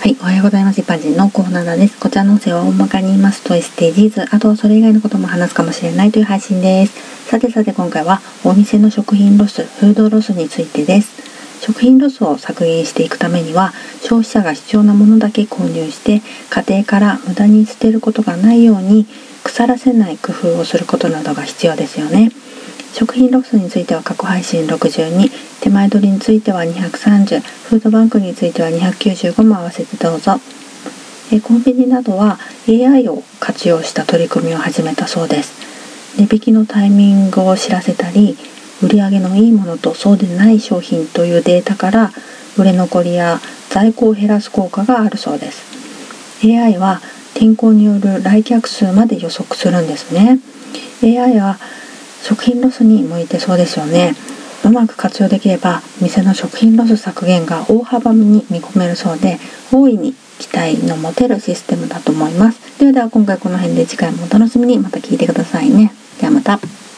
はい、おはようございます。一般人のコーナーです。こちらの音声は大まかに言いますと SDGs、あとそれ以外のことも話すかもしれないという配信です。さてさて今回はお店の食品ロス、フードロスについてです。食品ロスを削減していくためには消費者が必要なものだけ購入して家庭から無駄に捨てることがないように腐らせない工夫をすることなどが必要ですよね。食品ロスについては過去配信62手前取りについては230フードバンクについては295も合わせてどうぞ。えコンビニなどは AI を活用した取り組みを始めたそうです。値引きのタイミングを知らせたり売り上げのいいものとそうでない商品というデータから売れ残りや在庫を減らす効果があるそうです。AI は天候による来客数まで予測するんですね。AI は食品ロスに向いてそうですよね。うまく活用できれば店の食品ロス削減が大幅に見込めるそうで大いに期待の持てるシステムだと思います。ではでは今回この辺で次回もお楽しみに。また聞いてくださいね。ではまた。